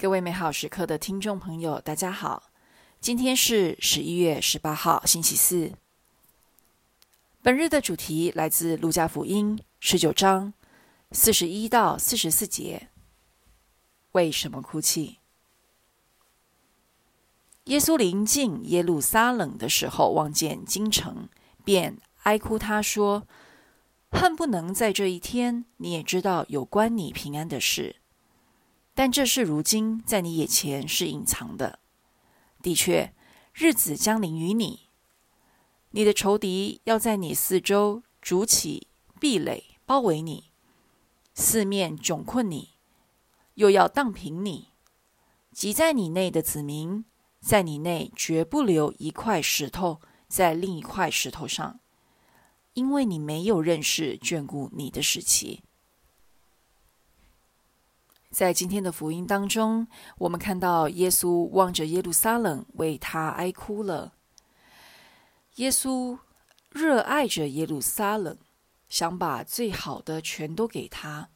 各位美好时刻的听众朋友，大家好！今天是十一月十八号，星期四。本日的主题来自《路加福音》十九章四十一到四十四节。为什么哭泣？耶稣临近耶路撒冷的时候，望见京城，便哀哭。他说：“恨不能在这一天，你也知道有关你平安的事。”但这事如今在你眼前是隐藏的。的确，日子将临于你，你的仇敌要在你四周筑起壁垒，包围你，四面窘困你，又要荡平你。即在你内的子民，在你内绝不留一块石头在另一块石头上，因为你没有认识眷顾你的时期。在今天的福音当中，我们看到耶稣望着耶路撒冷，为他哀哭了。耶稣热爱着耶路撒冷，想把最好的全都给他。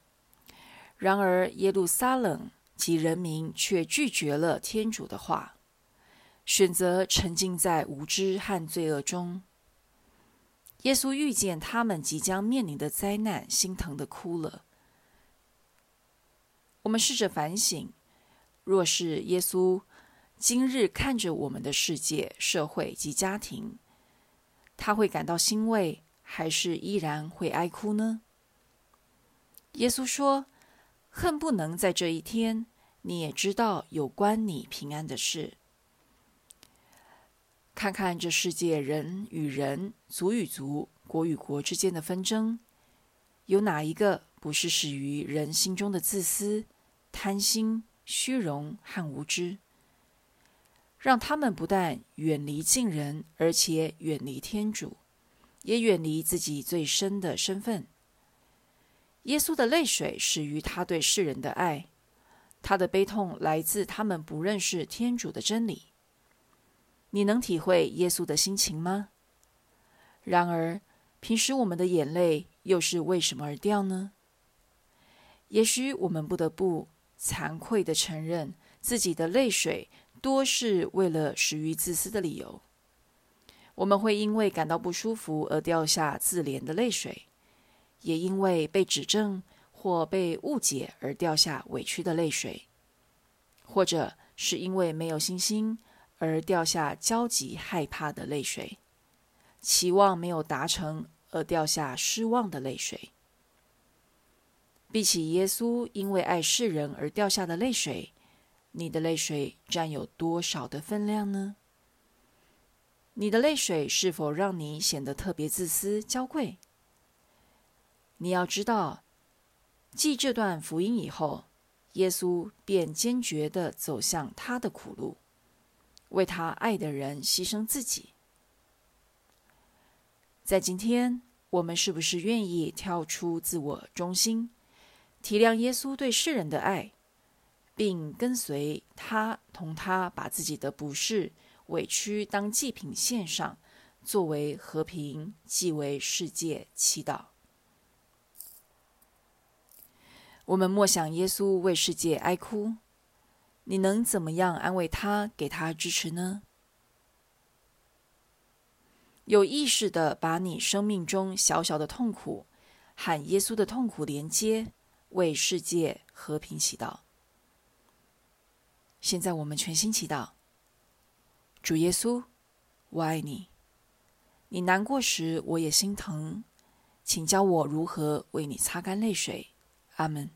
然而，耶路撒冷及人民却拒绝了天主的话，选择沉浸在无知和罪恶中。耶稣遇见他们即将面临的灾难，心疼的哭了。我们试着反省：若是耶稣今日看着我们的世界、社会及家庭，他会感到欣慰，还是依然会哀哭呢？耶稣说：“恨不能在这一天，你也知道有关你平安的事。看看这世界人与人、族与族、国与国之间的纷争，有哪一个不是始于人心中的自私？”贪心、虚荣和无知，让他们不但远离近人，而且远离天主，也远离自己最深的身份。耶稣的泪水始于他对世人的爱，他的悲痛来自他们不认识天主的真理。你能体会耶稣的心情吗？然而，平时我们的眼泪又是为什么而掉呢？也许我们不得不。惭愧的承认自己的泪水多是为了始于自私的理由。我们会因为感到不舒服而掉下自怜的泪水，也因为被指正或被误解而掉下委屈的泪水，或者是因为没有信心而掉下焦急害怕的泪水，期望没有达成而掉下失望的泪水。比起耶稣因为爱世人而掉下的泪水，你的泪水占有多少的分量呢？你的泪水是否让你显得特别自私、娇贵？你要知道，继这段福音以后，耶稣便坚决的走向他的苦路，为他爱的人牺牲自己。在今天，我们是不是愿意跳出自我中心？体谅耶稣对世人的爱，并跟随他，同他把自己的不适、委屈当祭品献上，作为和平，即为世界祈祷。我们默想耶稣为世界哀哭，你能怎么样安慰他，给他支持呢？有意识的把你生命中小小的痛苦喊耶稣的痛苦连接。为世界和平祈祷。现在我们全心祈祷，主耶稣，我爱你。你难过时，我也心疼，请教我如何为你擦干泪水。阿门。